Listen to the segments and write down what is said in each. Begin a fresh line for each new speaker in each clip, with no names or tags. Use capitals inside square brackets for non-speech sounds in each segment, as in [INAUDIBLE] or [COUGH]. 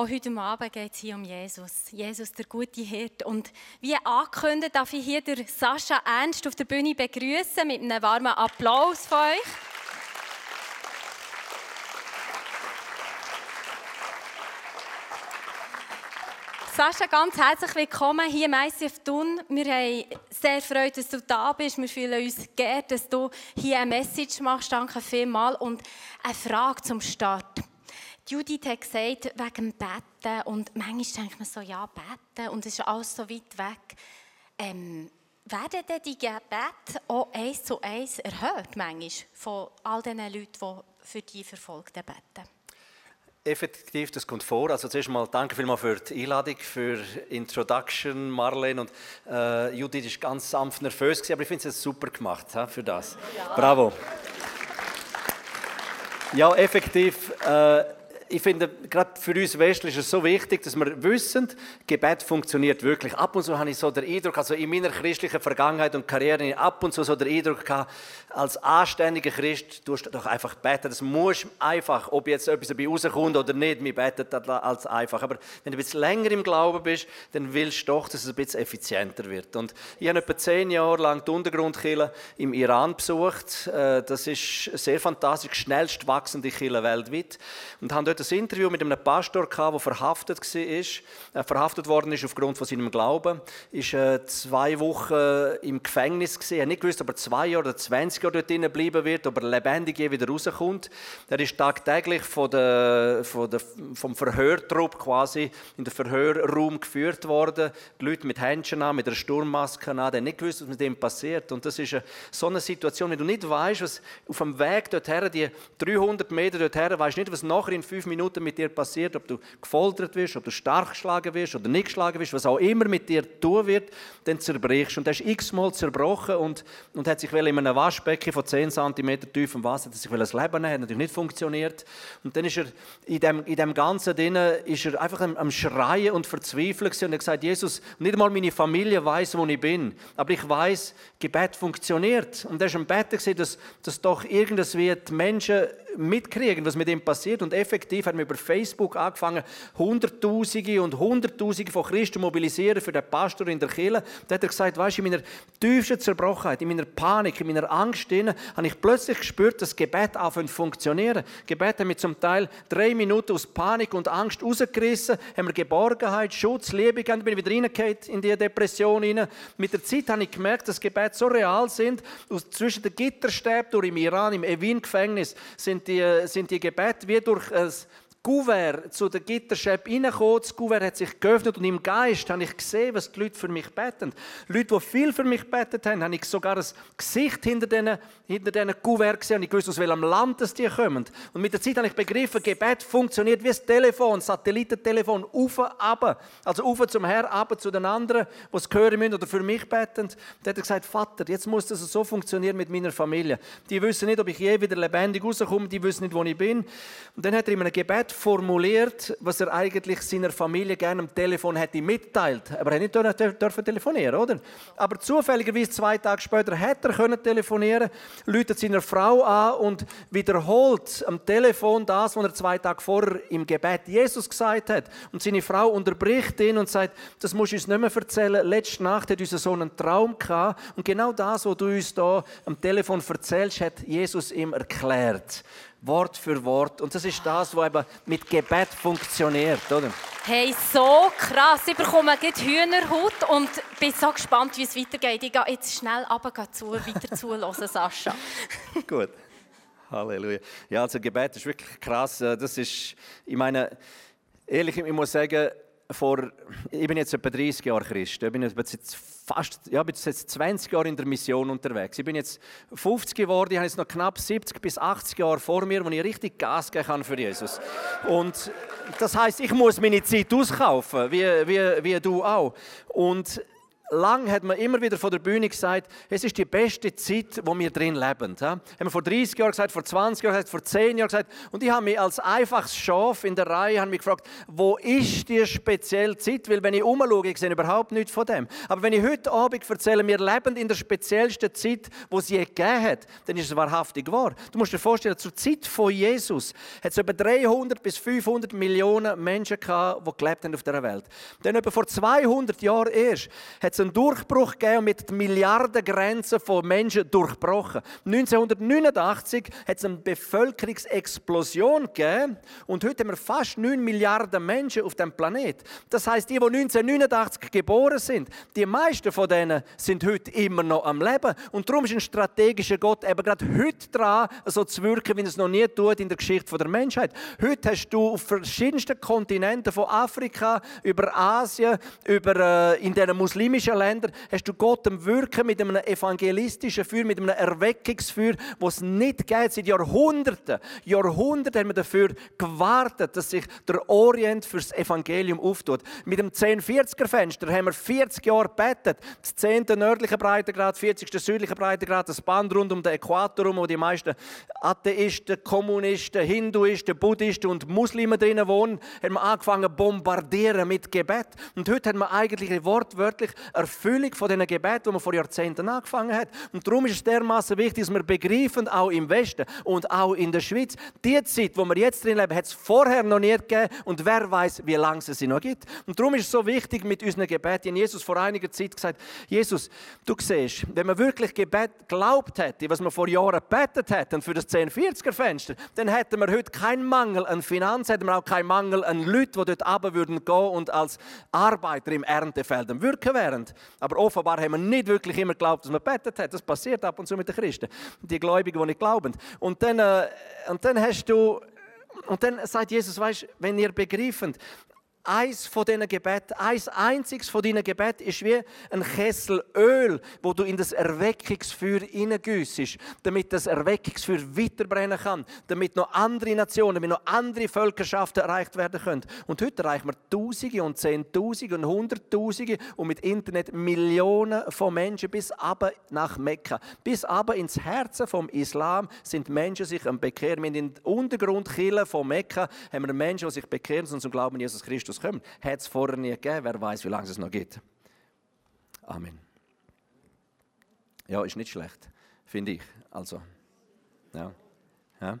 Auch heute Abend geht es hier um Jesus. Jesus, der gute Hirt. Und wie angekündigt, darf ich hier Sascha Ernst auf der Bühne begrüßen mit einem warmen Applaus von euch. Sascha, ganz herzlich willkommen hier im ICF Thun. Wir haben sehr Freude, dass du da bist. Wir fühlen uns geehrt, dass du hier eine Message machst. Danke vielmals. Und eine Frage zum Start. Judith hat gesagt, wegen dem Betten. Und manchmal denkt man so, ja, Betten. Und es ist alles so weit weg. Ähm, werden denn die Gebete auch eins zu eins erhört, manchmal, von all den Leuten, die für die Verfolgten beten?
Effektiv, das kommt vor. Also zuerst mal danke vielmals für die Einladung, für die Introduction, Marlene. Und äh, Judith war ganz sanft nervös, aber ich finde es super gemacht he, für das. Ja. Bravo. Ja, effektiv. Äh, ich finde, gerade für uns Westler ist es so wichtig, dass wir wissen, Gebet funktioniert wirklich. Ab und zu habe ich so den Eindruck, also in meiner christlichen Vergangenheit und Karriere, ab und zu so den Eindruck gehabt, als anständiger Christ tust du doch einfach beten. Das muss einfach, ob jetzt etwas dabei rauskommt oder nicht, wir beten das als einfach. Aber wenn du ein bisschen länger im Glauben bist, dann willst du doch, dass es ein bisschen effizienter wird. Und ich habe etwa zehn Jahre lang die Untergrundkille im Iran besucht. Äh, das ist sehr fantastisch, schnellst wachsende Kille weltweit. Und habe dort ein Interview mit einem Pastor, der verhaftet war. Er verhaftet worden ist aufgrund von seinem Glauben. Er war zwei Wochen im Gefängnis. Er hat nicht gewusst, ob er zwei Jahre oder 20 Jahre dort bleiben wird, ob er lebendig je wieder rauskommt. Er ist tagtäglich von der, von der, vom Verhörtrupp quasi in den Verhörraum geführt worden. Die Leute mit Händchen an, mit einer Sturmmaske an. Er hat nicht gewusst, was mit ihm passiert. Und das ist so eine Situation, wenn du nicht weißt, was auf dem Weg dorthin, die 300 Meter dorthin, weißt nicht, was nachher in fünf Minuten mit dir passiert, ob du gefoltert wirst, ob du stark geschlagen wirst oder nicht geschlagen wirst, was auch immer mit dir tun wird, dann zerbrichst du. Und er ist x-mal zerbrochen und, und hat sich in einem Waschbecken von 10 cm tiefem Wasser, das sich das Leben nehmen, hat natürlich nicht funktioniert. Und dann ist er in dem, in dem Ganzen drin, ist er einfach am, am Schreien und Verzweifeln und hat gesagt, Jesus, nicht einmal meine Familie weiß, wo ich bin, aber ich weiß, Gebet funktioniert. Und er ist am Bett dass, dass doch irgendwas wird Menschen mitkriegen, was mit ihm passiert. Und effektiv haben wir über Facebook angefangen, Hunderttausende und Hunderttausende von Christen mobilisieren für den Pastor in der Kirche. Da hat er gesagt, weißt du, in meiner tiefsten Zerbrochenheit, in meiner Panik, in meiner Angst, habe ich plötzlich gespürt, dass Gebet anfängt zu funktionieren. Gebet haben wir zum Teil drei Minuten aus Panik und Angst rausgerissen, haben wir Geborgenheit, Schutz, Liebe gegeben, bin ich wieder reingekommen in die Depression rein. Mit der Zeit habe ich gemerkt, dass Gebet so real sind. Zwischen den Gitterstäben durch im Iran, im Evin-Gefängnis, sind sind die, sind die Gebete wie durch ein Gouverne zu der Gitterscheibe reingekommen. Das Gouverne hat sich geöffnet und im Geist habe ich gesehen, was die Leute für mich beten. Leute, die viel für mich betet haben, habe ich sogar ein Gesicht hinter diesen, hinter diesen Gouverne gesehen und ich wusste, aus welchem Land das die kommen. Und mit der Zeit habe ich begriffen, Gebet funktioniert wie ein Telefon, Satellitentelefon, auf, ab. Also auf zum Herr, ab zu den anderen, die es hören müssen oder für mich beten. Dann hat er gesagt, Vater, jetzt muss das so funktionieren mit meiner Familie. Die wissen nicht, ob ich je wieder lebendig rauskomme, die wissen nicht, wo ich bin. Und dann hat er in einem Gebet formuliert, was er eigentlich seiner Familie gerne am Telefon hätte mitteilt. Aber er nicht dürfen telefonieren, oder? Aber zufälligerweise zwei Tage später hätte er können telefonieren, läutet seiner Frau an und wiederholt am Telefon das, was er zwei Tage vorher im Gebet Jesus gesagt hat. Und seine Frau unterbricht ihn und sagt, das musst du uns nicht mehr erzählen. Letzte Nacht hat unser Sohn einen Traum gehabt und genau das, was du uns da am Telefon erzählst, hat Jesus ihm erklärt. Wort für Wort. Und das ist das, was eben mit Gebet funktioniert, oder?
Hey, so krass. Ich bekomme jetzt Hühnerhaut und bin so gespannt, wie es weitergeht. Ich gehe jetzt schnell runter, zu, weiter zuhören, Sascha. [LAUGHS]
Gut. Halleluja. Ja, also Gebet ist wirklich krass. Das ist, ich meine, ehrlich, ich muss sagen, vor, ich bin jetzt etwa 30 Jahre Christ. Ich bin jetzt fast, ja, bin jetzt 20 Jahre in der Mission unterwegs. Ich bin jetzt 50 geworden, ich habe jetzt noch knapp 70 bis 80 Jahre vor mir, wo ich richtig Gas geben kann für Jesus. Und das heißt, ich muss meine Zeit auskaufen, wie, wie, wie du auch. Und lang hat man immer wieder von der Bühne gesagt, es ist die beste Zeit, wo wir drin leben. Ja? Haben wir vor 30 Jahren gesagt, vor 20 Jahren gesagt, vor 10 Jahren gesagt. Und ich habe mich als einfaches Schaf in der Reihe mich gefragt, wo ist die spezielle Zeit? Weil wenn ich umschaue, ich sehe überhaupt nichts von dem. Aber wenn ich heute Abend erzähle, wir leben in der speziellsten Zeit, wo es je gegeben hat, dann ist es wahrhaftig wahr. Du musst dir vorstellen, zur Zeit von Jesus hat es etwa 300 bis 500 Millionen Menschen gehabt, die gelebt haben auf dieser Welt. Dann etwa vor 200 Jahren erst hat es einen Durchbruch gegeben und mit Milliardengrenzen von Menschen durchbrochen. 1989 hat es eine Bevölkerungsexplosion gegeben und heute haben wir fast 9 Milliarden Menschen auf dem Planet. Das heißt, die, die 1989 geboren sind, die meisten von denen sind heute immer noch am Leben. Und darum ist ein strategischer Gott eben gerade heute dran, so zu wirken, wie er es noch nie tut in der Geschichte der Menschheit. Heute hast du auf verschiedensten Kontinenten, von Afrika über Asien, über äh, in den muslimischen Ländern, hast du Gott am Wirken mit einem evangelistischen Feuer, mit einem Erweckungsfeuer, das es nicht gibt seit Jahrhunderten. Jahrhunderten haben wir dafür gewartet, dass sich der Orient fürs Evangelium auftut. Mit dem 1040er-Fenster haben wir 40 Jahre gebetet. Das 10. nördliche Breitengrad, 40. südliche Breitengrad, das Band rund um den Äquator wo die meisten Atheisten, Kommunisten, Hinduisten, Buddhisten und Muslime drinnen wohnen, haben wir angefangen zu bombardieren mit Gebet. Und heute haben wir eigentlich wortwörtlich Erfüllung von diesen Gebeten, die man vor Jahrzehnten angefangen hat. Und darum ist es dermaßen wichtig, dass wir begreifen, auch im Westen und auch in der Schweiz, die Zeit, wo wir jetzt drin leben, hat es vorher noch nie gegeben und wer weiß, wie lange es sie noch gibt. Und darum ist es so wichtig mit unseren Gebeten. Jesus vor einiger Zeit gesagt, Jesus, du siehst, wenn man wirklich Gebet glaubt hätte, was man vor Jahren gebetet hätten für das 1040er-Fenster, dann hätten wir heute keinen Mangel an Finanzen, hätten wir auch keinen Mangel an Leuten, die dort runter würden gehen und als Arbeiter im Erntefeld Wirken wären. Aber offenbar haben wir nicht wirklich immer geglaubt, dass man gebetet hat. Das passiert ab und zu mit den Christen, die Gläubigen, die nicht glauben. Und dann, äh, und dann hast du und dann sagt Jesus, weißt, wenn ihr begreift, eins von diesen Gebeten, eins einziges von diesen Gebeten ist wie ein Kessel Öl, wo du in das Erweckungsfeuer hineingüssest, damit das Erweckungsfeuer weiterbrennen kann, damit noch andere Nationen, damit noch andere Völkerschaften erreicht werden können. Und heute erreichen wir Tausende und Zehntausende und Hunderttausende und mit Internet Millionen von Menschen bis aber nach Mekka. Bis aber ins Herzen vom Islam sind Menschen sich am Bekehren. In den Untergrundkillen von Mekka haben wir Menschen, die sich bekehren und zum Glauben Jesus Christus kommen. Hat es vorher nie gegeben, wer weiß, wie lange es noch gibt. Amen. Ja, ist nicht schlecht, finde ich. Also, ja. ja.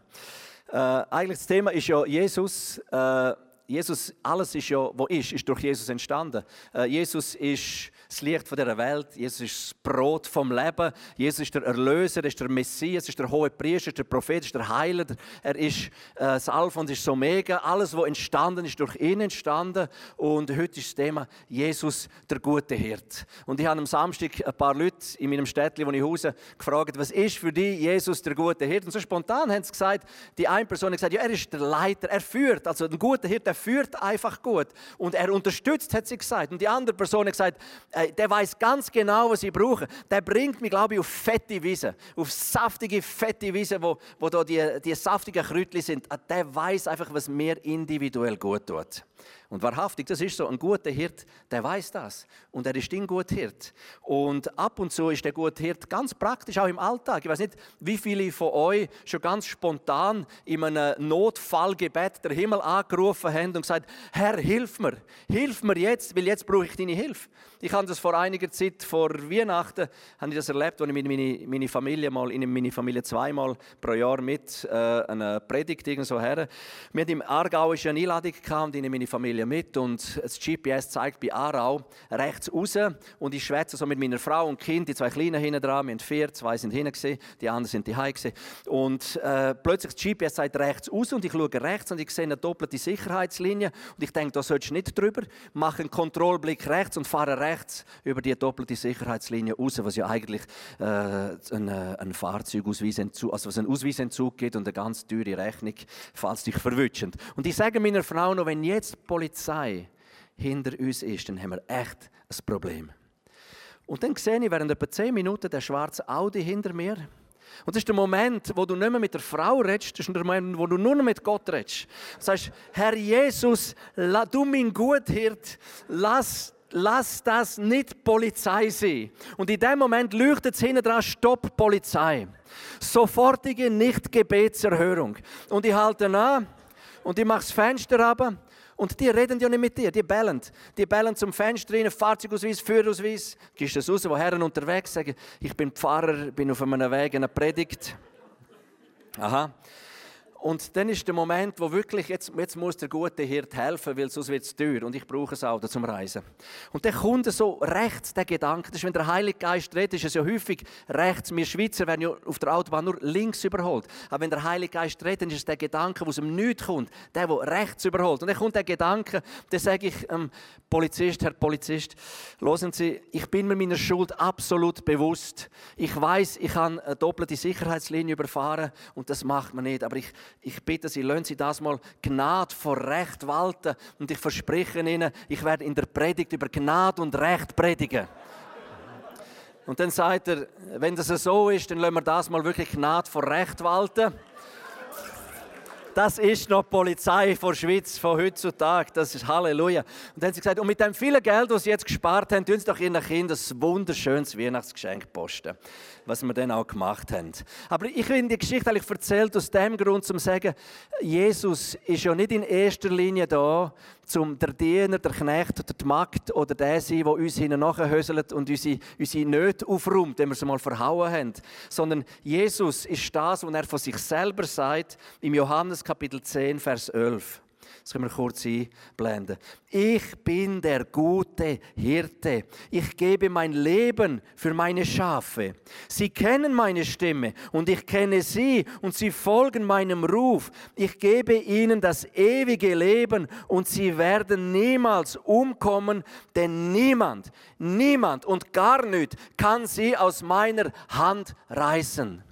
Äh, eigentlich das Thema ist ja Jesus. Äh, Jesus, alles ist ja, wo ist, ist durch Jesus entstanden. Äh, Jesus ist das Licht von dieser Welt. Jesus ist das Brot vom Leben. Jesus ist der Erlöser, er ist der Messias, ist der hohe Priester, ist der Prophet, ist der Heiler. Er ist äh, das Alpha und ist so mega. Alles, was entstanden ist, durch ihn entstanden. Und heute ist das Thema Jesus, der gute Hirt. Und ich habe am Samstag ein paar Leute in meinem Städtchen, wo ich hause, gefragt, was ist für dich Jesus, der gute Hirt? Und so spontan haben sie gesagt, die eine Person hat gesagt, ja, er ist der Leiter, er führt. Also ein guter Hirt, der führt einfach gut. Und er unterstützt, hat sie gesagt. Und die andere Person hat gesagt, äh, der weiß ganz genau, was ich brauche. Der bringt mich, glaube ich, auf fette Wiese, auf saftige, fette Wiese, wo, wo da die, die saftigen Kräutchen sind. Äh, der weiß einfach, was mir individuell gut tut. Und wahrhaftig, das ist so, ein guter Hirt, der weiß das. Und er ist ein guter Hirt. Und ab und zu ist der gute Hirt ganz praktisch, auch im Alltag. Ich weiß nicht, wie viele von euch schon ganz spontan in einem Notfallgebet der Himmel angerufen haben und gesagt, Herr, hilf mir, hilf mir jetzt, weil jetzt brauche ich deine Hilfe. Ich habe das vor einiger Zeit, vor Weihnachten, habe ich das erlebt, als ich meine, meine Familie mal, in meine Familie zweimal pro Jahr mit äh, einer Predigt irgendwo her. Wir hatten im Aargau eine Einladung und in meine Familie mit und das GPS zeigt bei Aarau rechts raus. Und ich schwätze so mit meiner Frau und Kind, die zwei Kleinen hinten dran, wir haben vier, zwei sind hinten die anderen sind die gesehen und äh, plötzlich das GPS zeigt rechts raus und ich schaue rechts und ich sehe eine doppelte Sicherheitslinie und ich denke, da sollst du nicht drüber, mache einen Kontrollblick rechts und fahre rechts über die doppelte Sicherheitslinie raus, was ja eigentlich äh, ein, äh, ein Fahrzeugausweisentzug, also was ein Ausweisentzug gibt und eine ganz teure Rechnung, falls dich verwünschen. Und ich sage meiner Frau noch, wenn jetzt die Polizei hinter uns ist, dann haben wir echt ein Problem. Und dann sehe ich während etwa zehn Minuten der schwarze Audi hinter mir. Und das ist der Moment, wo du nicht mehr mit der Frau redest, das ist der Moment, wo du nur noch mit Gott redest. Du sagst, Herr Jesus, du mein Guthirt, lass lass das nicht Polizei sein. Und in dem Moment leuchtet es hinten dran, Stopp Polizei. Sofortige Nicht-Gebetserhörung. Und ich halte an und ich mache das Fenster ab und die reden ja nicht mit dir, die bellen. Die bellen zum Fenster rein, Fahrzeugausweis, Führerausweis. Gehst das raus, wo Herren unterwegs sagen, ich bin Pfarrer, bin auf einem Weg, eine Predigt. Aha. Und dann ist der Moment, wo wirklich, jetzt, jetzt muss der gute Hirt helfen, weil sonst wird es teuer und ich brauche ein Auto zum Reisen. Und der Kunde so rechts, der Gedanke, das ist, wenn der Heilige Geist redet, ist es ja häufig rechts. Wir Schweizer werden ja auf der Autobahn nur links überholt. Aber wenn der Heilige Geist redet, dann ist es der Gedanke, der aus dem Nichts kommt, der, der rechts überholt. Und dann kommt der Gedanke, dann sage ich, ähm, Polizist, Herr Polizist, hören Sie, ich bin mir meiner Schuld absolut bewusst. Ich weiß, ich habe eine doppelte Sicherheitslinie überfahren und das macht man nicht. Aber ich ich bitte Sie, lassen Sie das mal Gnade vor Recht walten. Und ich verspreche Ihnen, ich werde in der Predigt über Gnade und Recht predigen. Und dann sagt er, wenn das so ist, dann lassen wir das mal wirklich Gnade vor Recht walten. Das ist noch die Polizei von der Schweiz von heutzutage. Das ist Halleluja. Und dann haben sie gesagt, und mit dem vielen Geld, das sie jetzt gespart haben, tun sie doch ihren Kindern ein wunderschönes Weihnachtsgeschenk posten was wir dann auch gemacht haben. Aber ich will die Geschichte eigentlich erzählt aus dem Grund, um zu sagen, Jesus ist ja nicht in erster Linie da, um der Diener, der Knecht oder die Magd oder der sein, der uns hinten nachhöselt und unsere, unsere Nöte aufräumt, wenn wir sie mal verhauen haben. Sondern Jesus ist das, was er von sich selber sagt, im Johannes Kapitel 10, Vers 11. Das können wir kurz einblenden. Ich bin der gute Hirte. Ich gebe mein Leben für meine Schafe. Sie kennen meine Stimme und ich kenne sie und sie folgen meinem Ruf. Ich gebe ihnen das ewige Leben und sie werden niemals umkommen, denn niemand, niemand und gar nicht kann sie aus meiner Hand reißen.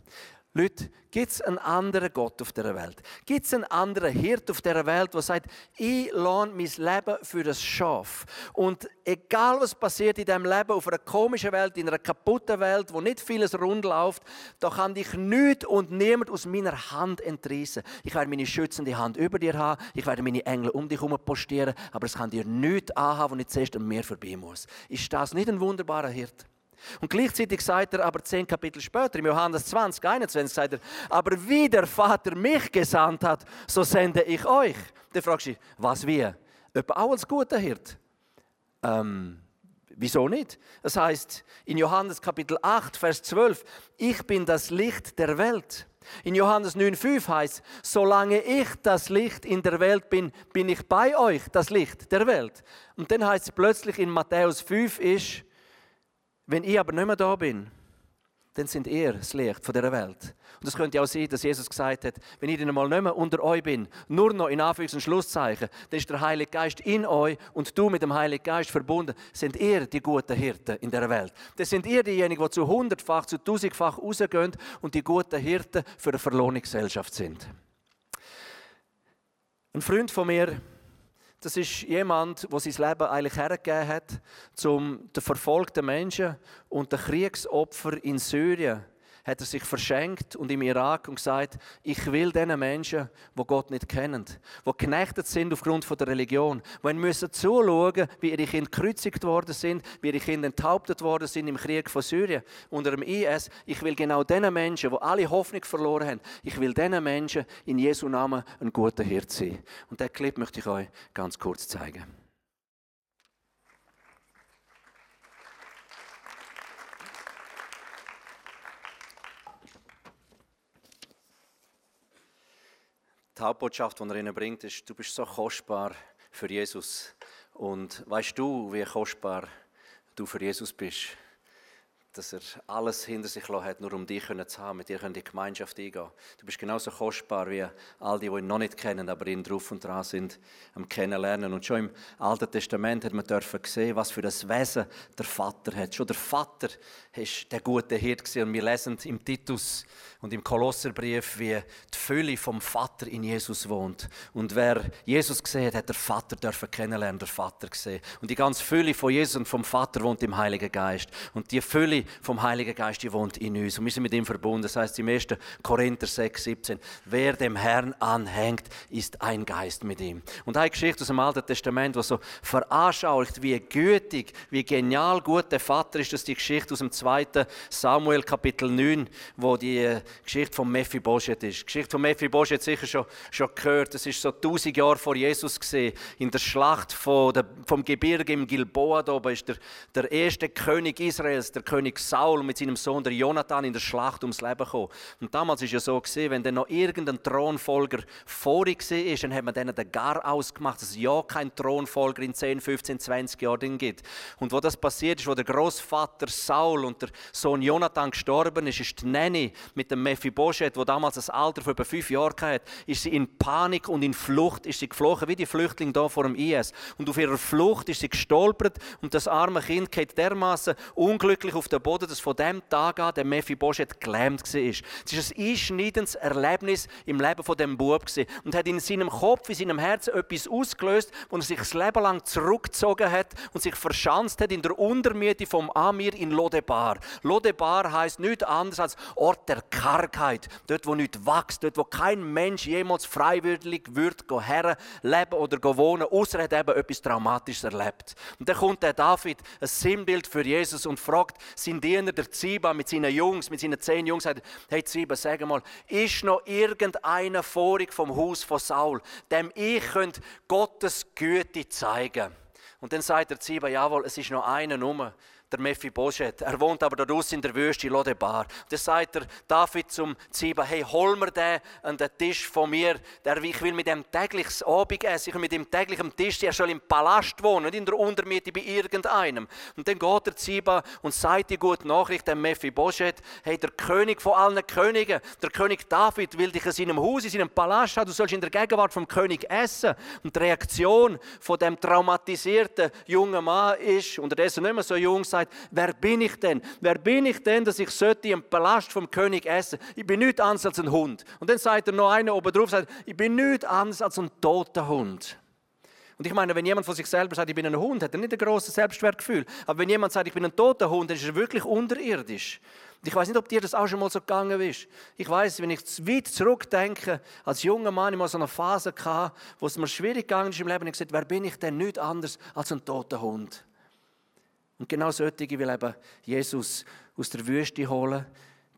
Leute, gibt es einen anderen Gott auf der Welt? Gibt es einen anderen Hirt auf der Welt, der sagt, ich lohne mein Leben für das Schaf. Und egal was passiert in diesem Leben, auf einer komischen Welt, in einer kaputten Welt, wo nicht vieles rund läuft, da kann dich nichts und niemand aus meiner Hand entreißen. Ich werde meine schützende Hand über dir haben, ich werde meine Engel um dich herum postieren, aber es kann dir nichts anhaben, wenn ich zuerst an mir vorbei muss. Ist das nicht ein wunderbarer Hirt? Und gleichzeitig sagt er aber zehn Kapitel später, im Johannes 20, 21, sagt er, aber wie der Vater mich gesandt hat, so sende ich euch. Dann fragst du, was wie? Etwa auch als guter Hirt? Ähm, wieso nicht? Das heißt in Johannes Kapitel 8, Vers 12, ich bin das Licht der Welt. In Johannes 9,5 heißt, solange ich das Licht in der Welt bin, bin ich bei euch, das Licht der Welt. Und dann heißt es plötzlich in Matthäus 5 ist, wenn ich aber nicht mehr da bin, dann sind ihr das Licht von dieser Welt. Und es könnte auch sein, dass Jesus gesagt hat, wenn ich dann einmal nicht mehr unter euch bin, nur noch in Anführungs- und Schlusszeichen, dann ist der Heilige Geist in euch und du mit dem Heiligen Geist verbunden, sind ihr die guten Hirten in der Welt. Dann sind ihr diejenigen, die zu hundertfach, zu tausendfach rausgehen und die guten Hirten für eine verlorene Gesellschaft sind. Ein Freund von mir, das ist jemand, der sein Leben eigentlich hergegeben hat, um den verfolgten Menschen und den Kriegsopfern in Syrien hat er sich verschenkt und im Irak und gesagt, ich will diesen Menschen, die Gott nicht kennen, die geknechtet sind aufgrund der Religion, die müssen zuschauen, wie ihre Kinder gekreuzigt worden sind, wie ihre Kinder enthauptet worden sind im Krieg von Syrien unter dem IS. Ich will genau diesen Menschen, die alle Hoffnung verloren haben, ich will diesen Menschen in Jesu Namen ein guter Hirt sein. Und diesen Clip möchte ich euch ganz kurz zeigen. Die Hauptbotschaft, die er ihnen bringt, ist, du bist so kostbar für Jesus. Und weißt du, wie kostbar du für Jesus bist? Dass er alles hinter sich hat, nur um dich zu haben, mit dir in die Gemeinschaft eingehen. Du bist genauso kostbar wie all die, die ihn noch nicht kennen, aber ihn drauf und dran sind, am Kennenlernen. Und schon im Alten Testament hat man dürfen sehen, was für das Wesen der Vater hat. Schon der Vater ist der gute Hirt und wir lesen im Titus und im Kolosserbrief, wie die Fülle vom Vater in Jesus wohnt. Und wer Jesus gesehen hat, hat der Vater dürfen kennenlernen, der Vater gesehen. Und die ganze Fülle von Jesus und vom Vater wohnt im Heiligen Geist. Und die Fülle vom Heiligen Geist die wohnt in uns. Und wir sind mit ihm verbunden. Das heißt im 1. Korinther 6, 17, wer dem Herrn anhängt, ist ein Geist mit ihm. Und eine Geschichte aus dem Alten Testament, die so veranschaulicht, wie gütig, wie genial gut der Vater ist, das ist die Geschichte aus dem 2. Samuel Kapitel 9, wo die äh, Geschichte von Mephibosheth ist. Die Geschichte von Mephibosheth sicher schon, schon gehört. Das ist so 1000 Jahre vor Jesus gesehen. In der Schlacht von der, vom Gebirge im Gilboa da oben ist der, der erste König Israels, der König Saul mit seinem Sohn der Jonathan in der Schlacht ums Leben gekommen. Und damals ist ja so gesehen, wenn dann noch irgendein Thronfolger vorig war, dann hat man denen den Gar ausgemacht, dass es ja keinen Thronfolger in 10, 15, 20 Jahren gibt. Und wo das passiert ist, wo der Großvater Saul und der Sohn Jonathan gestorben ist, ist die Nanny mit dem Mephibosheth, wo damals das Alter von etwa fünf Jahren hatte, ist sie in Panik und in Flucht, ist sie geflohen, wie die Flüchtlinge da vor dem IS. Und auf ihrer Flucht ist sie gestolpert und das arme Kind geht dermaßen unglücklich auf den Boden, dass von dem Tag an der Mephibosheth gelähmt war. Es ist ein einschneidendes Erlebnis im Leben von dem Bub und hat in seinem Kopf, in seinem Herzen etwas ausgelöst, wo er sich das Leben lang zurückgezogen hat und sich verschanzt hat in der Untermiete vom Amir in Lodebar. Lodebar heißt nichts anderes als Ort der Kargheit, dort wo nichts wächst, dort wo kein Mensch jemals freiwillig wird her leben oder wohnen, außer er hat eben etwas Traumatisches erlebt. Und dann kommt der David, ein Sinnbild für Jesus und fragt seinen Diener, der Ziba, mit seinen Jungs, mit seinen zehn Jungs, sagt, hey Ziba, sag mal, ist noch irgendeiner vorig vom Haus von Saul, dem ich Gottes Güte zeigen könnte? Und dann sagt der Ziba, jawohl, es ist noch einer Nummer der Mephibosheth. Er wohnt aber dort in der Wüste Lodebar. Dann sagt der David zum Ziba, hey, hol mir den an den Tisch von mir. Der, ich will mit dem tägliches Abend essen, ich will mit dem täglichen Tisch, er soll im Palast wohnen, nicht in der Untermiete bei irgendeinem. Und dann geht der Ziba und sagt die gute Nachricht dem Mephibosheth, hey, der König von allen Königen, der König David will dich in seinem Haus, in seinem Palast haben, du sollst in der Gegenwart vom König essen. Und die Reaktion von dem traumatisierten jungen Mann ist, unterdessen nicht mehr so jung, sagt, wer bin ich denn? Wer bin ich denn, dass ich sollte im Palast vom König essen? Ich bin nichts anderes als ein Hund. Und dann sagt er noch einer oben drauf, sagt, ich bin nichts anderes als ein toter Hund. Und ich meine, wenn jemand von sich selber sagt, ich bin ein Hund, hat er nicht ein grosses Selbstwertgefühl. Aber wenn jemand sagt, ich bin ein toter Hund, dann ist er wirklich unterirdisch. Und ich weiß nicht, ob dir das auch schon mal so gegangen ist. Ich weiß, wenn ich weit zurückdenke, als junger Mann immer so eine Phase hatte, wo es mir schwierig gegangen ist im Leben, ich gesagt, wer bin ich denn nicht anders als ein toter Hund? Und genau solche will eben Jesus aus der Wüste holen,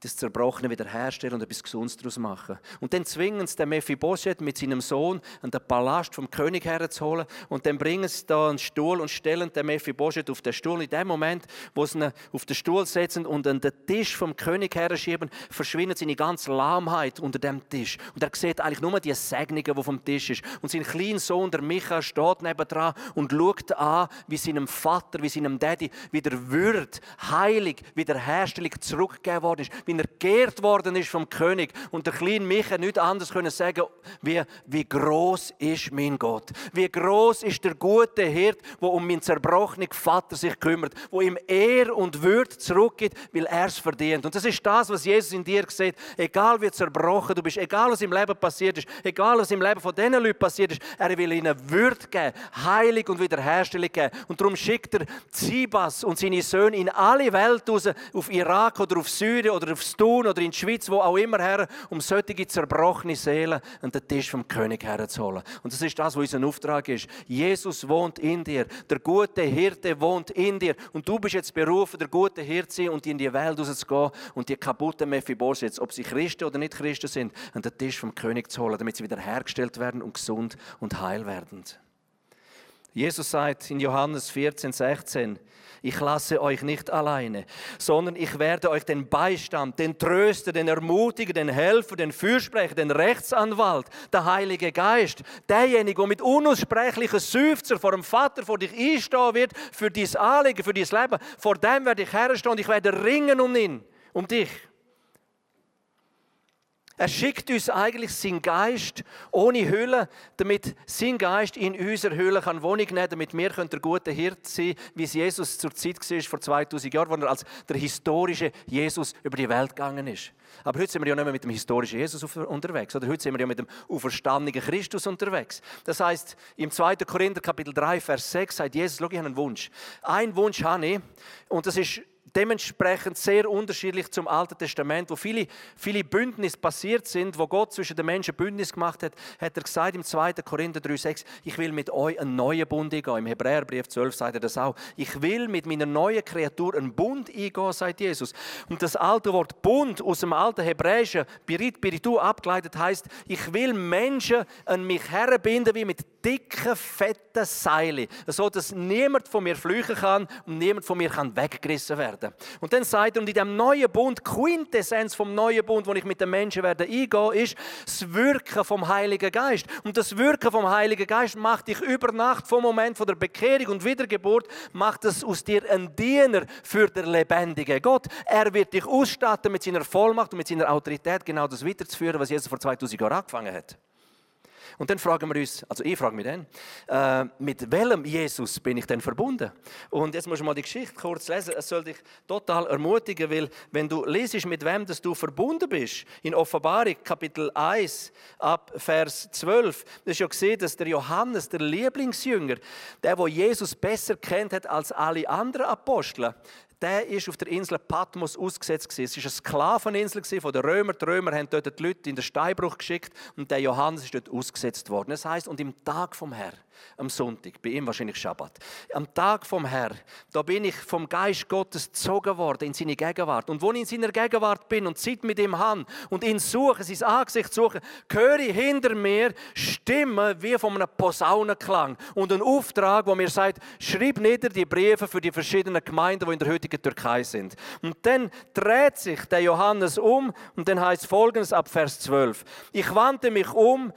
das Zerbrochene wiederherstellen und etwas Gesundes daraus machen. Und dann zwingen sie den Mephibosheth mit seinem Sohn an den Palast vom König herzuholen und dann bringen sie da einen Stuhl und stellen den Mephibosheth auf den Stuhl. In dem Moment, wo sie ihn auf den Stuhl setzen und an den Tisch vom König herschieben, verschwindet seine ganze Lahmheit unter dem Tisch. Und er sieht eigentlich nur die Segnungen, die vom Tisch ist. Und sein kleiner Sohn, der Micha, steht nebendran und schaut an, wie seinem Vater, wie seinem Daddy wieder Würde, Heilig, Wiederherstellung zurückgegeben worden ist wie er geehrt worden ist vom König. Und der kleine Micha nicht anders können sagen, wie, wie groß ist mein Gott. Wie groß ist der gute Hirt, wo um meinen zerbrochenen Vater sich kümmert, wo ihm Ehr und Würde zurückgibt, weil er es verdient. Und das ist das, was Jesus in dir sieht. Egal wie zerbrochen du bist, egal was im Leben passiert ist, egal was im Leben von diesen Leuten passiert ist, er will ihnen Würde geben, Heilig und Wiederherstellung geben. Und darum schickt er Zibas und seine Söhne in alle Welt raus, auf Irak oder auf Syrien oder auf aufs Thun oder in die Schweiz, wo auch immer her, um solche zerbrochene Seelen an den Tisch vom König herzuholen. Und das ist das, was unser Auftrag ist. Jesus wohnt in dir. Der gute Hirte wohnt in dir. Und du bist jetzt berufen, der gute Hirte zu sein und in die Welt rauszugehen und die kaputten Mephibosheths, ob sie Christen oder nicht Christen sind, an den Tisch vom König zu holen, damit sie wieder hergestellt werden und gesund und heil werden. Jesus sagt in Johannes 14, 16, ich lasse euch nicht alleine, sondern ich werde euch den Beistand, den Tröster, den Ermutiger, den Helfer, den Fürsprecher, den Rechtsanwalt, der Heilige Geist, derjenige, der mit unaussprechlichen Seufzer vor dem Vater vor dich einstehen wird, für dein Anliegen, für dein Leben, vor dem werde ich herstehen und ich werde ringen um ihn, um dich. Er schickt uns eigentlich seinen Geist ohne Hülle, damit sein Geist in unserer Hülle kann Wohnung nehmen damit wir der gute Hirt sein wie es Jesus zur Zeit war, vor 2000 Jahren, als er als der historische Jesus über die Welt gegangen ist. Aber heute sind wir ja nicht mehr mit dem historischen Jesus unterwegs, oder heute sind wir ja mit dem auferstandenen Christus unterwegs. Das heißt, im 2. Korinther Kapitel 3, Vers 6 sagt Jesus, schau, ich habe einen Wunsch. Ein Wunsch habe ich, und das ist dementsprechend sehr unterschiedlich zum Alten Testament, wo viele, viele Bündnisse passiert sind, wo Gott zwischen den Menschen Bündnis gemacht hat, hat er gesagt im 2. Korinther 3,6, ich will mit euch einen neuen Bund eingehen. Im Hebräerbrief 12 sagt er das auch. Ich will mit meiner neuen Kreatur einen Bund eingehen, sagt Jesus. Und das alte Wort Bund aus dem alten Hebräischen, Birit, Biritu, abgeleitet heißt, ich will Menschen an mich herbinden wie mit dicken, fetten Seilen, so dass niemand von mir flüchen kann und niemand von mir kann weggerissen werden. Und dann sagt er, und in dem neuen Bund, Quintessenz vom neuen Bund, wo ich mit den Menschen werde eingehen, ist das Wirken vom Heiligen Geist. Und das Wirken vom Heiligen Geist macht dich über Nacht vom Moment von der Bekehrung und Wiedergeburt, macht es aus dir ein Diener für den lebendigen Gott. Er wird dich ausstatten mit seiner Vollmacht und mit seiner Autorität, genau das weiterzuführen, was Jesus vor 2000 Jahren angefangen hat. Und dann fragen wir uns, also ich frage mich dann, äh, mit welchem Jesus bin ich denn verbunden? Und jetzt musst du mal die Geschichte kurz lesen. Es soll dich total ermutigen, weil wenn du lesest, mit wem dass du verbunden bist, in Offenbarung Kapitel 1 ab Vers 12, das ist ja gesehen, dass der Johannes, der Lieblingsjünger, der, wo Jesus besser kennt hat als alle anderen Apostel, der ist auf der Insel Patmos ausgesetzt gewesen. Es war eine Sklaveninsel von den Römern. Die Römer haben dort die Leute in den Steinbruch geschickt und der Johannes ist dort ausgesetzt worden. Das heißt, und im Tag vom Herrn, am Sonntag, bei ihm wahrscheinlich Schabbat, am Tag vom Herrn, da bin ich vom Geist Gottes gezogen worden in seine Gegenwart. Und wo ich in seiner Gegenwart bin und Zeit mit ihm habe und ihn suche, sein Angesicht suche, höre ich hinter mir Stimmen wie von einem Posaunenklang und einen Auftrag, wo mir sagt, schreib nieder die Briefe für die verschiedenen Gemeinden, die in der heutigen Türkei sind. Und dann dreht sich der Johannes um und dann heißt folgendes ab Vers 12. Ich wandte mich um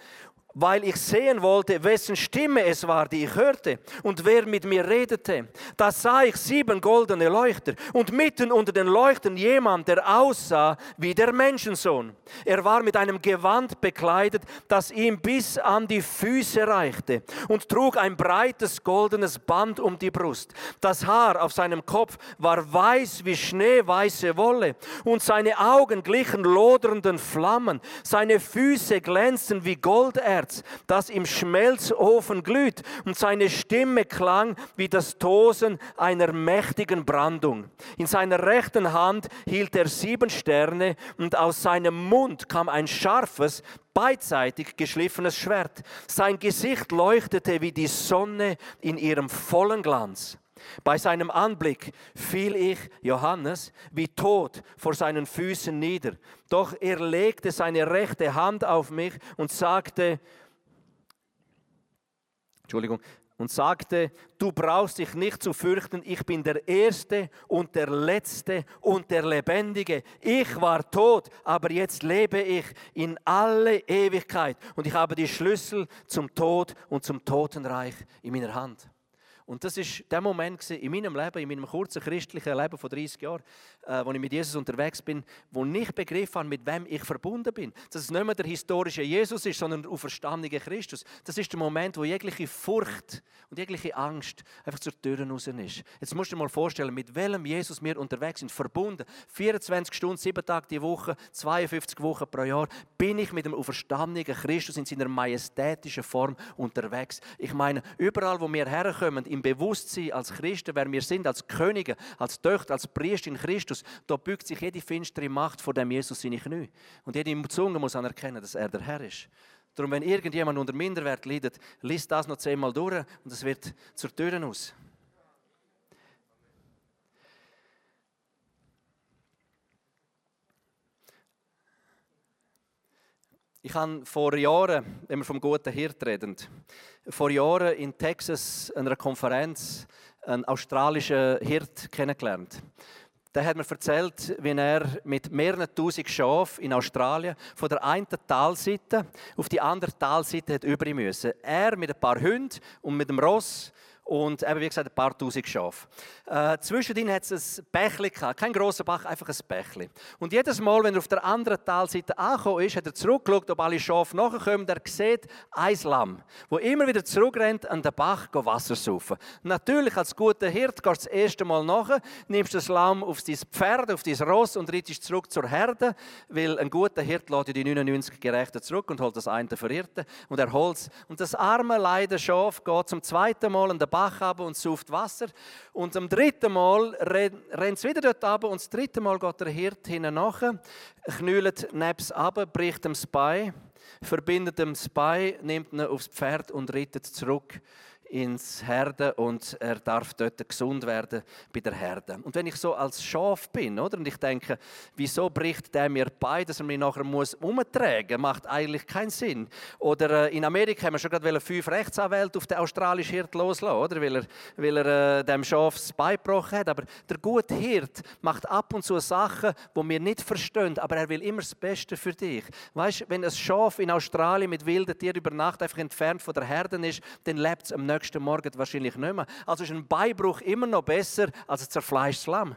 weil ich sehen wollte, wessen Stimme es war, die ich hörte und wer mit mir redete. Da sah ich sieben goldene Leuchter und mitten unter den Leuchtern jemand, der aussah wie der Menschensohn. Er war mit einem Gewand bekleidet, das ihm bis an die Füße reichte und trug ein breites goldenes Band um die Brust. Das Haar auf seinem Kopf war weiß wie schneeweiße Wolle und seine Augen glichen lodernden Flammen. Seine Füße glänzten wie Golderz Herz, das im Schmelzofen glüht, und seine Stimme klang wie das Tosen einer mächtigen Brandung. In seiner rechten Hand hielt er sieben Sterne, und aus seinem Mund kam ein scharfes, beidseitig geschliffenes Schwert. Sein Gesicht leuchtete wie die Sonne in ihrem vollen Glanz. Bei seinem Anblick fiel ich, Johannes, wie tot vor seinen Füßen nieder. Doch er legte seine rechte Hand auf mich und sagte, Entschuldigung, und sagte, du brauchst dich nicht zu fürchten, ich bin der Erste und der Letzte und der Lebendige. Ich war tot, aber jetzt lebe ich in alle Ewigkeit und ich habe die Schlüssel zum Tod und zum Totenreich in meiner Hand. Und das ist der Moment in meinem Leben, in meinem kurzen christlichen Leben von 30 Jahren, äh, wo ich mit Jesus unterwegs bin, wo ich begriffen habe, mit wem ich verbunden bin. Dass es nicht mehr der historische Jesus ist, sondern der auferstandene Christus. Das ist der Moment, wo jegliche Furcht und jegliche Angst einfach zur Tür raus ist. Jetzt musst du dir mal vorstellen, mit welchem Jesus wir unterwegs sind, verbunden. 24 Stunden, 7 Tage die Woche, 52 Wochen pro Jahr, bin ich mit dem auferstandenen Christus in seiner majestätischen Form unterwegs. Ich meine, überall, wo wir herkommen, im Bewusstsein als Christen, wer wir sind, als Könige, als Töchter, als Priester in Christus, da bückt sich jede finstere Macht vor dem Jesus seine Knie. Und jede Zunge muss anerkennen, dass er der Herr ist. Darum, wenn irgendjemand unter Minderwert leidet, liest das noch zehnmal durch und es wird zur Tür aus. Ich habe vor Jahren, wenn wir vom guten Hirt reden, vor Jahren in Texas an einer Konferenz einen australischen Hirt kennengelernt. Der hat mir erzählt, wie er mit mehreren tausend Schafen in Australien von der einen Talseite auf die andere Talseite hat über müssen. Er mit ein paar Hunden und mit dem Ross und eben, wie gesagt, ein paar tausend Schafe. Äh, zwischendrin hat es ein Bächli gehabt, kein grosser Bach, einfach ein Bächli. Und jedes Mal, wenn er auf der anderen Talseite angekommen ist, hat er zurückgeschaut, ob alle Schafe nachkommen. Er sieht ein Lamm, wo immer wieder zurückrennt an den Bach Wasser saufen. Natürlich, als guter Hirt gehst du das erste Mal nach, nimmst das Lamm auf dein Pferd, auf dein Ross und reitest zurück zur Herde, weil ein guter Hirt lädt die 99 Gerechten zurück und holt das eine Verirrte und er holt es. Und das arme, leide Schaf geht zum zweiten Mal an den Bach ab und sauft Wasser. Und am dritten Mal rennt es wieder dort ab und das dritte Mal geht der Hirt hinten nach, knüllt nebst ab, bricht dem Spy, verbindet dem Spy, nimmt ihn aufs Pferd und reitet zurück ins Herde und er darf dort gesund werden bei der Herde. Und wenn ich so als Schaf bin, oder, und ich denke, wieso bricht der mir bei, dass er mich nachher muss umtragen, macht eigentlich keinen Sinn. Oder äh, in Amerika haben wir schon gerade fünf Rechtsanwälte auf den australischen Hirt loslassen, oder, weil er, weil er äh, dem Schaf das Bein gebrochen hat. Aber der gute Hirt macht ab und zu Sachen, wo wir nicht verstehen, aber er will immer das Beste für dich. Weißt, wenn ein Schaf in Australien mit wilden Tieren über Nacht einfach entfernt von der Herde ist, dann lebt es am nächsten nächsten Morgen wahrscheinlich nicht mehr. Also ist ein Beibruch immer noch besser als ein zerfleischtes Lamm.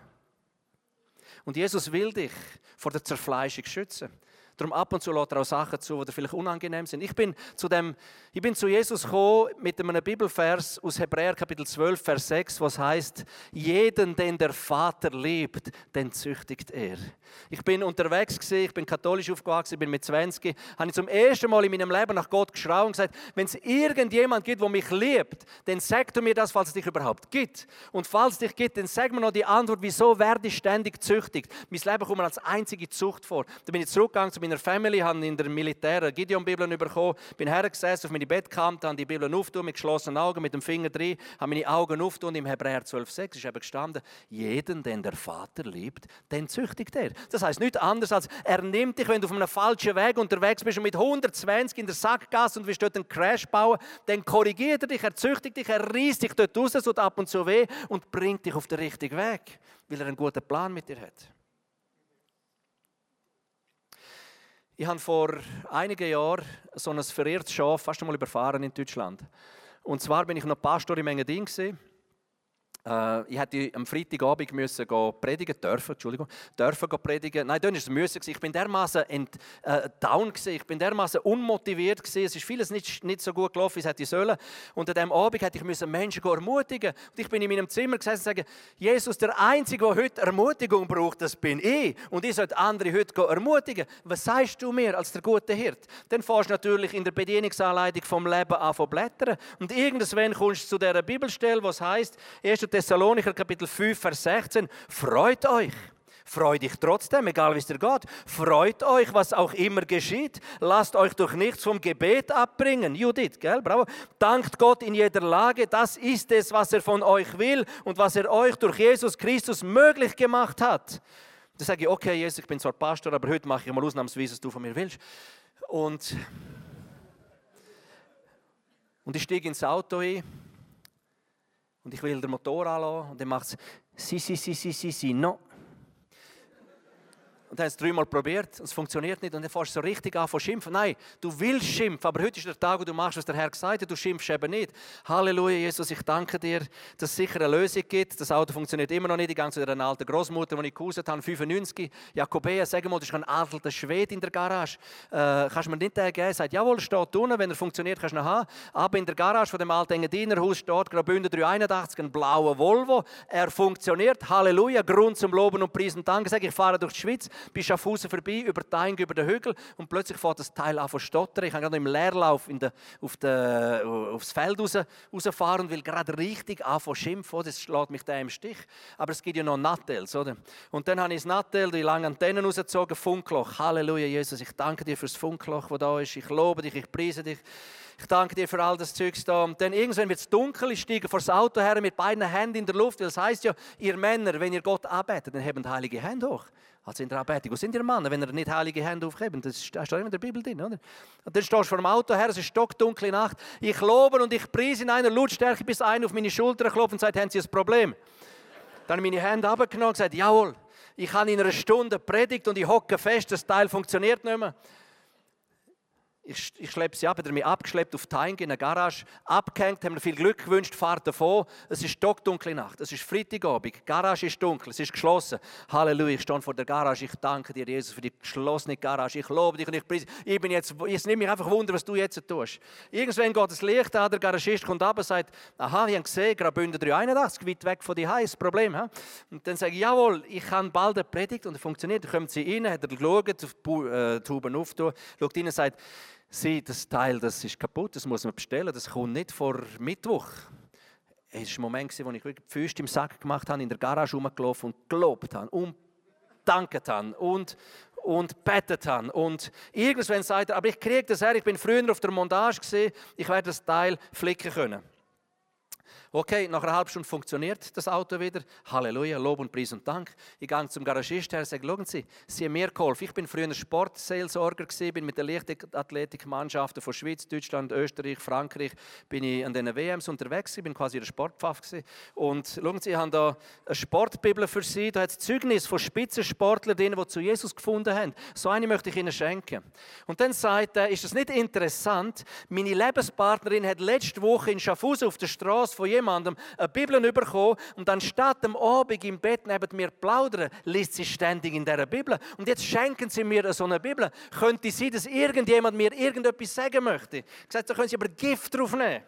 Und Jesus will dich vor der Zerfleischung schützen. Darum ab und zu lässt er auch Sachen zu, die vielleicht unangenehm sind. Ich bin zu, dem, ich bin zu Jesus gekommen mit einem Bibelvers aus Hebräer Kapitel 12, Vers 6, was heißt: Jeden, den der Vater liebt, den züchtigt er. Ich bin unterwegs gewesen, ich bin katholisch aufgewachsen, ich bin mit 20, habe ich zum ersten Mal in meinem Leben nach Gott geschrien und gesagt: Wenn es irgendjemand gibt, der mich liebt, dann sag du mir das, falls es dich überhaupt gibt. Und falls es dich gibt, dann sag mir noch die Antwort, wieso werde ich ständig züchtigt? Mein Leben kommt mir als einzige Zucht vor. Dann bin ich zurückgegangen zu meiner Family, habe in der Militär Gideon-Bibel bekommen, bin hergesessen auf meine Bettkante, habe die Bibel aufgetan mit geschlossenen Augen, mit dem Finger drin, habe meine Augen aufgetan und im Hebräer 12,6 ist eben gestanden, jeden, den der Vater liebt, den züchtigt er. Das heißt nichts anderes als, er nimmt dich, wenn du auf einem falschen Weg unterwegs bist und mit 120 in der Sackgasse und willst dort einen Crash bauen, dann korrigiert er dich, er züchtigt dich, er reißt dich dort raus, so ab und zu weh und bringt dich auf den richtigen Weg, weil er einen guten Plan mit dir hat. Ich habe vor einigen Jahren so ein verirrtes Schaf fast einmal überfahren in Deutschland. Und zwar bin ich noch Pastor in Engadin gesehen äh, ich hätte am Freitagabend müssen predigen dürfen, Entschuldigung, dürfen predigen. Nein, dann ist es müssen. Ich bin dermaßen äh, down gewesen, ich bin dermaßen unmotiviert gewesen. Es ist vieles nicht, nicht so gut gelaufen, wie es hätte sollen. Und an diesem Abend hätte ich müssen Menschen ermutigen. Und ich bin in meinem Zimmer gesessen und sage, Jesus, der Einzige, der heute Ermutigung braucht, das bin ich. Und ich sollte andere heute ermutigen. Was sagst du mir als der gute Hirt? Dann fährst du natürlich in der Bedienungsanleitung vom Leben an von blättern. Und irgendwann kommst du zu dieser Bibelstelle, was heißt, 1. Thessalonicher Kapitel 5, Vers 16. Freut euch. Freut dich trotzdem, egal wie es dir geht. Freut euch, was auch immer geschieht. Lasst euch durch nichts vom Gebet abbringen. Judith, gell? Bravo. Dankt Gott in jeder Lage. Das ist es, was er von euch will und was er euch durch Jesus Christus möglich gemacht hat. Da sage ich, okay, Jesus, ich bin zwar Pastor, aber heute mache ich mal ausnahmsweise, was du von mir willst. Und, und ich stiege ins Auto ein und ich will den Motor anlassen und dann macht es si, si, si, si, si, si, no. Und haben es dreimal probiert und es funktioniert nicht. Und dann fährst du so richtig an von schimpfen. Nein, du willst schimpfen, aber heute ist der Tag, wo du machst, was der Herr gesagt hat. Du schimpfst eben nicht. Halleluja, Jesus, ich danke dir, dass es sicher eine Lösung gibt. Das Auto funktioniert immer noch nicht. Ich gehe zu einer alten Großmutter, die ich gehauset habe, 95. Jakobea, sag mal, das ist ein alter Schwede in der Garage. Äh, kannst du mir nicht den geben? Er sagt, jawohl, steht unten. Wenn er funktioniert, kannst du ihn haben. Aber in der Garage von dem alten Engadiner-Haus steht Graubünden 381, ein blauer Volvo. Er funktioniert. Halleluja, Grund zum Loben und Preisen und Danken. Sag ich, fahre durch die Schweiz bist auf Hause vorbei, über die Eing, über den Hügel und plötzlich fährt das Teil an zu stottern. Ich kann gerade im Leerlauf in der, auf der, aufs Feld raus, rausfahren und will gerade richtig anfangen schimpfen. Das schlägt mich da im Stich. Aber es gibt ja noch Nattels, oder? Und dann habe ich das Nattel, die langen Antennen rausgezogen, Funkloch. Halleluja, Jesus, ich danke dir für das Funkloch, das da ist. Ich lobe dich, ich preise dich. Ich danke dir für all das Zeugs da. Und dann irgendwann wird es dunkel, ich steige vor das Auto her mit beiden Händen in der Luft. Das heißt ja, ihr Männer, wenn ihr Gott arbeitet, dann habt heilige Hände hoch. Also in der Anbetung. Sind ihr Männer, wenn ihr nicht heilige Hände aufheben? Das steht immer in der Bibel drin, oder? Und dann stehst du vor dem Auto her, es ist stockdunkle Nacht. Ich lobe und ich preise in einer Lautstärke, bis einer auf meine Schulter klopft und sagt, haben Sie ein Problem? Dann meine Hände abgenommen und gesagt, jawohl, ich habe in einer Stunde predigt und ich hocke fest, das Teil funktioniert nicht mehr. Ich, ich schleppe sie ab, hat er mich abgeschleppt auf die in eine Garage, abgehängt, haben mir viel Glück gewünscht, fahrt davon. Es ist stockdunkle Nacht, es ist Freitagabend, die Garage ist dunkel, es ist geschlossen. Halleluja, ich stehe vor der Garage, ich danke dir, Jesus, für die geschlossene Garage. Ich lobe dich und ich preise. Ich bin jetzt, es nimmt mich einfach Wunder, was du jetzt tust. Irgendwann geht das Licht an, der Garagist kommt ab und sagt, aha, wir haben gesehen, Graubünden 381, weit weg von dir, das Problem. He? Und dann sage ich, jawohl, ich kann bald eine Predigt und es funktioniert. Dann kommt sie rein, hat er geschaut, die äh, Tauben aufgetan, schaut rein und sagt, Sie, das Teil, das ist kaputt, das muss man bestellen, das kommt nicht vor Mittwoch. Es war ein Moment, wo ich die Füße im Sack gemacht habe, in der Garage rumgelaufen und gelobt habe und danket habe und, und betet habe. Und irgendwann sagt er, aber ich kriege das her, ich bin früher auf der Montage gesehen, ich werde das Teil flicken können. Okay, nach einer halben Stunde funktioniert das Auto wieder. Halleluja, Lob und Preis und Dank. Ich gehe zum Garagisten und sage, schauen Sie, Sie haben mir geholfen. Ich bin früher Sportseelsorger bin mit den Leichtathletikmannschaften von Schweiz, Deutschland, Österreich, Frankreich, bin ich an den WMs unterwegs, ich bin quasi der Sportpfaff Und schauen Sie, ich habe da eine Sportbibel für Sie. Da hat es Zeugnis von Spitzensportlern die zu Jesus gefunden haben. So eine möchte ich Ihnen schenken. Und dann sagt er, ist das nicht interessant? Meine Lebenspartnerin hat letzte Woche in Schaffhausen auf der Straße von jemandem eine Bibel bekommen und anstatt am Abend im Bett neben mir plaudern, liest sie ständig in dieser Bibel. Und jetzt schenken sie mir so eine Bibel. Könnte sein, dass irgendjemand mir irgendetwas sagen möchte? Ich gesagt, da können Sie aber Gift drauf nehmen.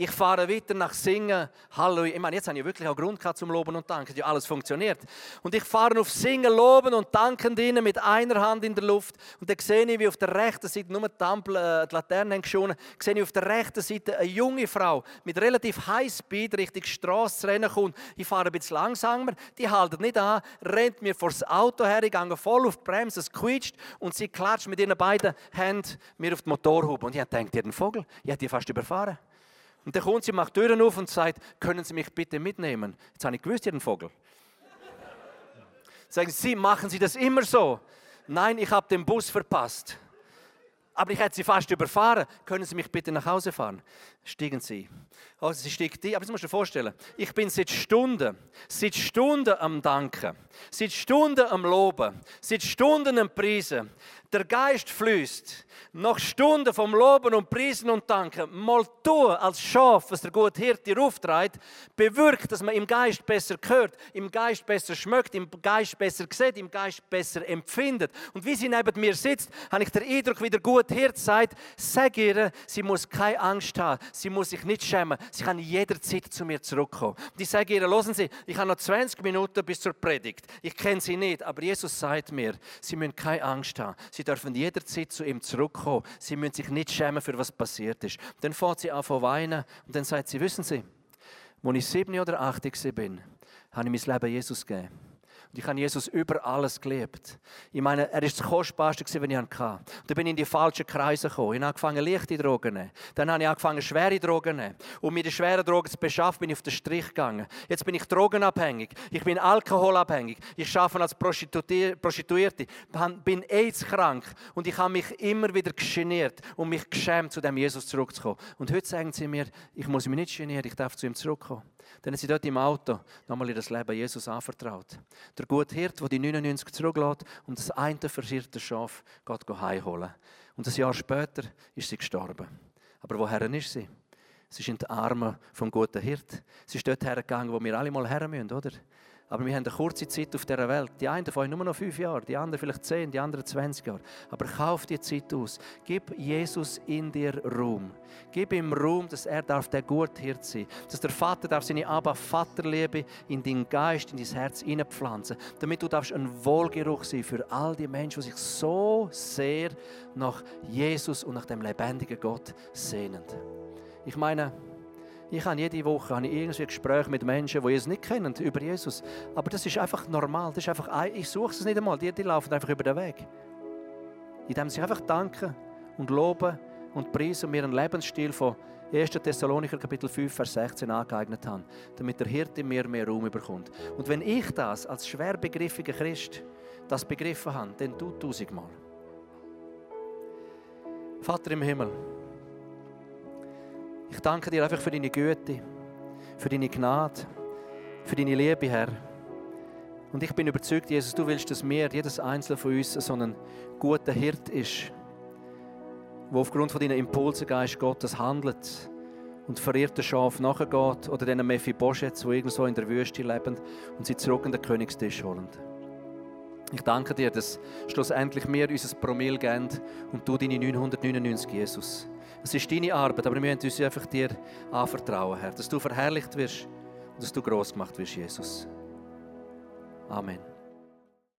Ich fahre weiter nach Singen. Halleluja. Ich meine, jetzt habe ich wirklich auch Grund gehabt zum Loben und Danken. Ja, alles funktioniert. Und ich fahre auf Singen, Loben und Danken drinnen mit einer Hand in der Luft. Und dann sehe ich, wie auf der rechten Seite, nur die, Ampel, äh, die Laterne geschonen, sehe ich auf der rechten Seite eine junge Frau mit relativ High Speed Richtung Straße rennen kommt. Ich fahre ein bisschen langsamer. Die haltet nicht an, rennt mir vor das Auto her, ich gehe voll auf die Bremse, es quietscht und sie klatscht mit ihren beiden Händen mir auf die Motorhaube. Und ich denke, ihr den Vogel, ich hätte die fast überfahren. Und kommt sie, macht Türen auf und sagt, können Sie mich bitte mitnehmen? Jetzt habe ich gewusst, Ihren Vogel. Sagen Sie, machen Sie das immer so? Nein, ich habe den Bus verpasst. Aber ich hätte Sie fast überfahren. Können Sie mich bitte nach Hause fahren? Stiegen Sie. Also sie steigt die, aber musst du dir vorstellen. Ich bin seit Stunden, seit Stunden am Danken, seit Stunden am Loben, seit Stunden am Preisen. Der Geist fließt. Nach Stunden vom Loben und Preisen und Danken, mal tun als Schaf, was der gute Hirte auftreibt, bewirkt, dass man im Geist besser hört, im Geist besser schmeckt, im Geist besser sieht, im Geist besser empfindet. Und wie sie neben mir sitzt, habe ich den Eindruck, wie der gute Hirte sagt, sag ihr, sie muss keine Angst haben, sie muss sich nicht schämen, sie kann jederzeit zu mir zurückkommen. Und ich sage ihr, hören Sie, ich habe noch 20 Minuten bis zur Predigt. Ich kenne sie nicht, aber Jesus sagt mir, sie müssen keine Angst haben. Dürfen jederzeit zu ihm zurückkommen. Sie müssen sich nicht schämen für was passiert ist. Dann fährt sie an zu weinen und dann sagt sie, wissen Sie, als ich sieben oder acht war, habe ich mein Leben Jesus gegeben. Und ich habe Jesus über alles geliebt. Ich meine, er war das Kostbarste, was ich hatte. Und dann bin ich in die falschen Kreise gekommen. Ich habe angefangen, leichte Drogen zu nehmen. Dann habe ich angefangen, schwere Drogen zu nehmen. Um mir die schweren Drogen zu beschaffen, bin ich auf den Strich gegangen. Jetzt bin ich drogenabhängig. Ich bin alkoholabhängig. Ich arbeite als Prostituierte. Ich bin AIDS-krank. Und ich habe mich immer wieder geniert und mich geschämt, zu dem Jesus zurückzukommen. Und heute sagen sie mir, ich muss mich nicht genieren, ich darf zu ihm zurückkommen. Dann hat sie dort im Auto nochmal ihr das Leben Jesus anvertraut. Der gute Hirt, der die 99 zurücklässt und das eine verirrte Schaf geht heimholen. Und ein Jahr später ist sie gestorben. Aber woher ist sie? Sie ist in den Armen vom guten Hirt. Sie ist dort hergegangen, wo wir alle mal her müssen, oder? Aber wir haben eine kurze Zeit auf dieser Welt. Die einen von euch nur noch fünf Jahre, die anderen vielleicht zehn, die anderen 20 Jahre. Aber kauf die Zeit aus. Gib Jesus in dir Ruhm. Gib ihm Ruhm, dass er darf der Guthirt sein Dass der Vater darf seine Abba Vaterliebe in deinen Geist, in dein Herz hineinpflanzen. Damit du darfst ein Wohlgeruch sein für all die Menschen, die sich so sehr nach Jesus und nach dem lebendigen Gott sehnen. Ich meine, ich habe jede Woche habe ich irgendwie Gespräche mit Menschen, die Jesus nicht kennen, über Jesus. Aber das ist einfach normal. Das ist einfach, ich suche es nicht einmal. Die, die laufen einfach über den Weg. Indem sie einfach danken und loben und preisen und mir einen Lebensstil von 1. Thessalonicher Kapitel 5, Vers 16 angeeignet haben, damit der Hirte mir mehr Raum bekommt. Und wenn ich das als schwer begriffiger Christ das begriffen habe, dann tu tausendmal. Vater im Himmel, ich danke dir einfach für deine Güte, für deine Gnade, für deine Liebe, Herr. Und ich bin überzeugt, Jesus, du willst, dass wir, jedes Einzelne von uns, so ein guter Hirt ist, der aufgrund von deinen Impulsen, Geist Gottes, handelt und verirrten Schaf nachgeht oder diesen Mephibosheth, die irgendwo in der Wüste leben und sie zurück an den Königstisch holen. Ich danke dir, dass schlussendlich wir unser Promille geben und du deine 999, Jesus. Es ist deine Arbeit, aber wir müssen uns einfach dir anvertrauen, Herr, dass du verherrlicht wirst und dass du groß gemacht wirst, Jesus. Amen.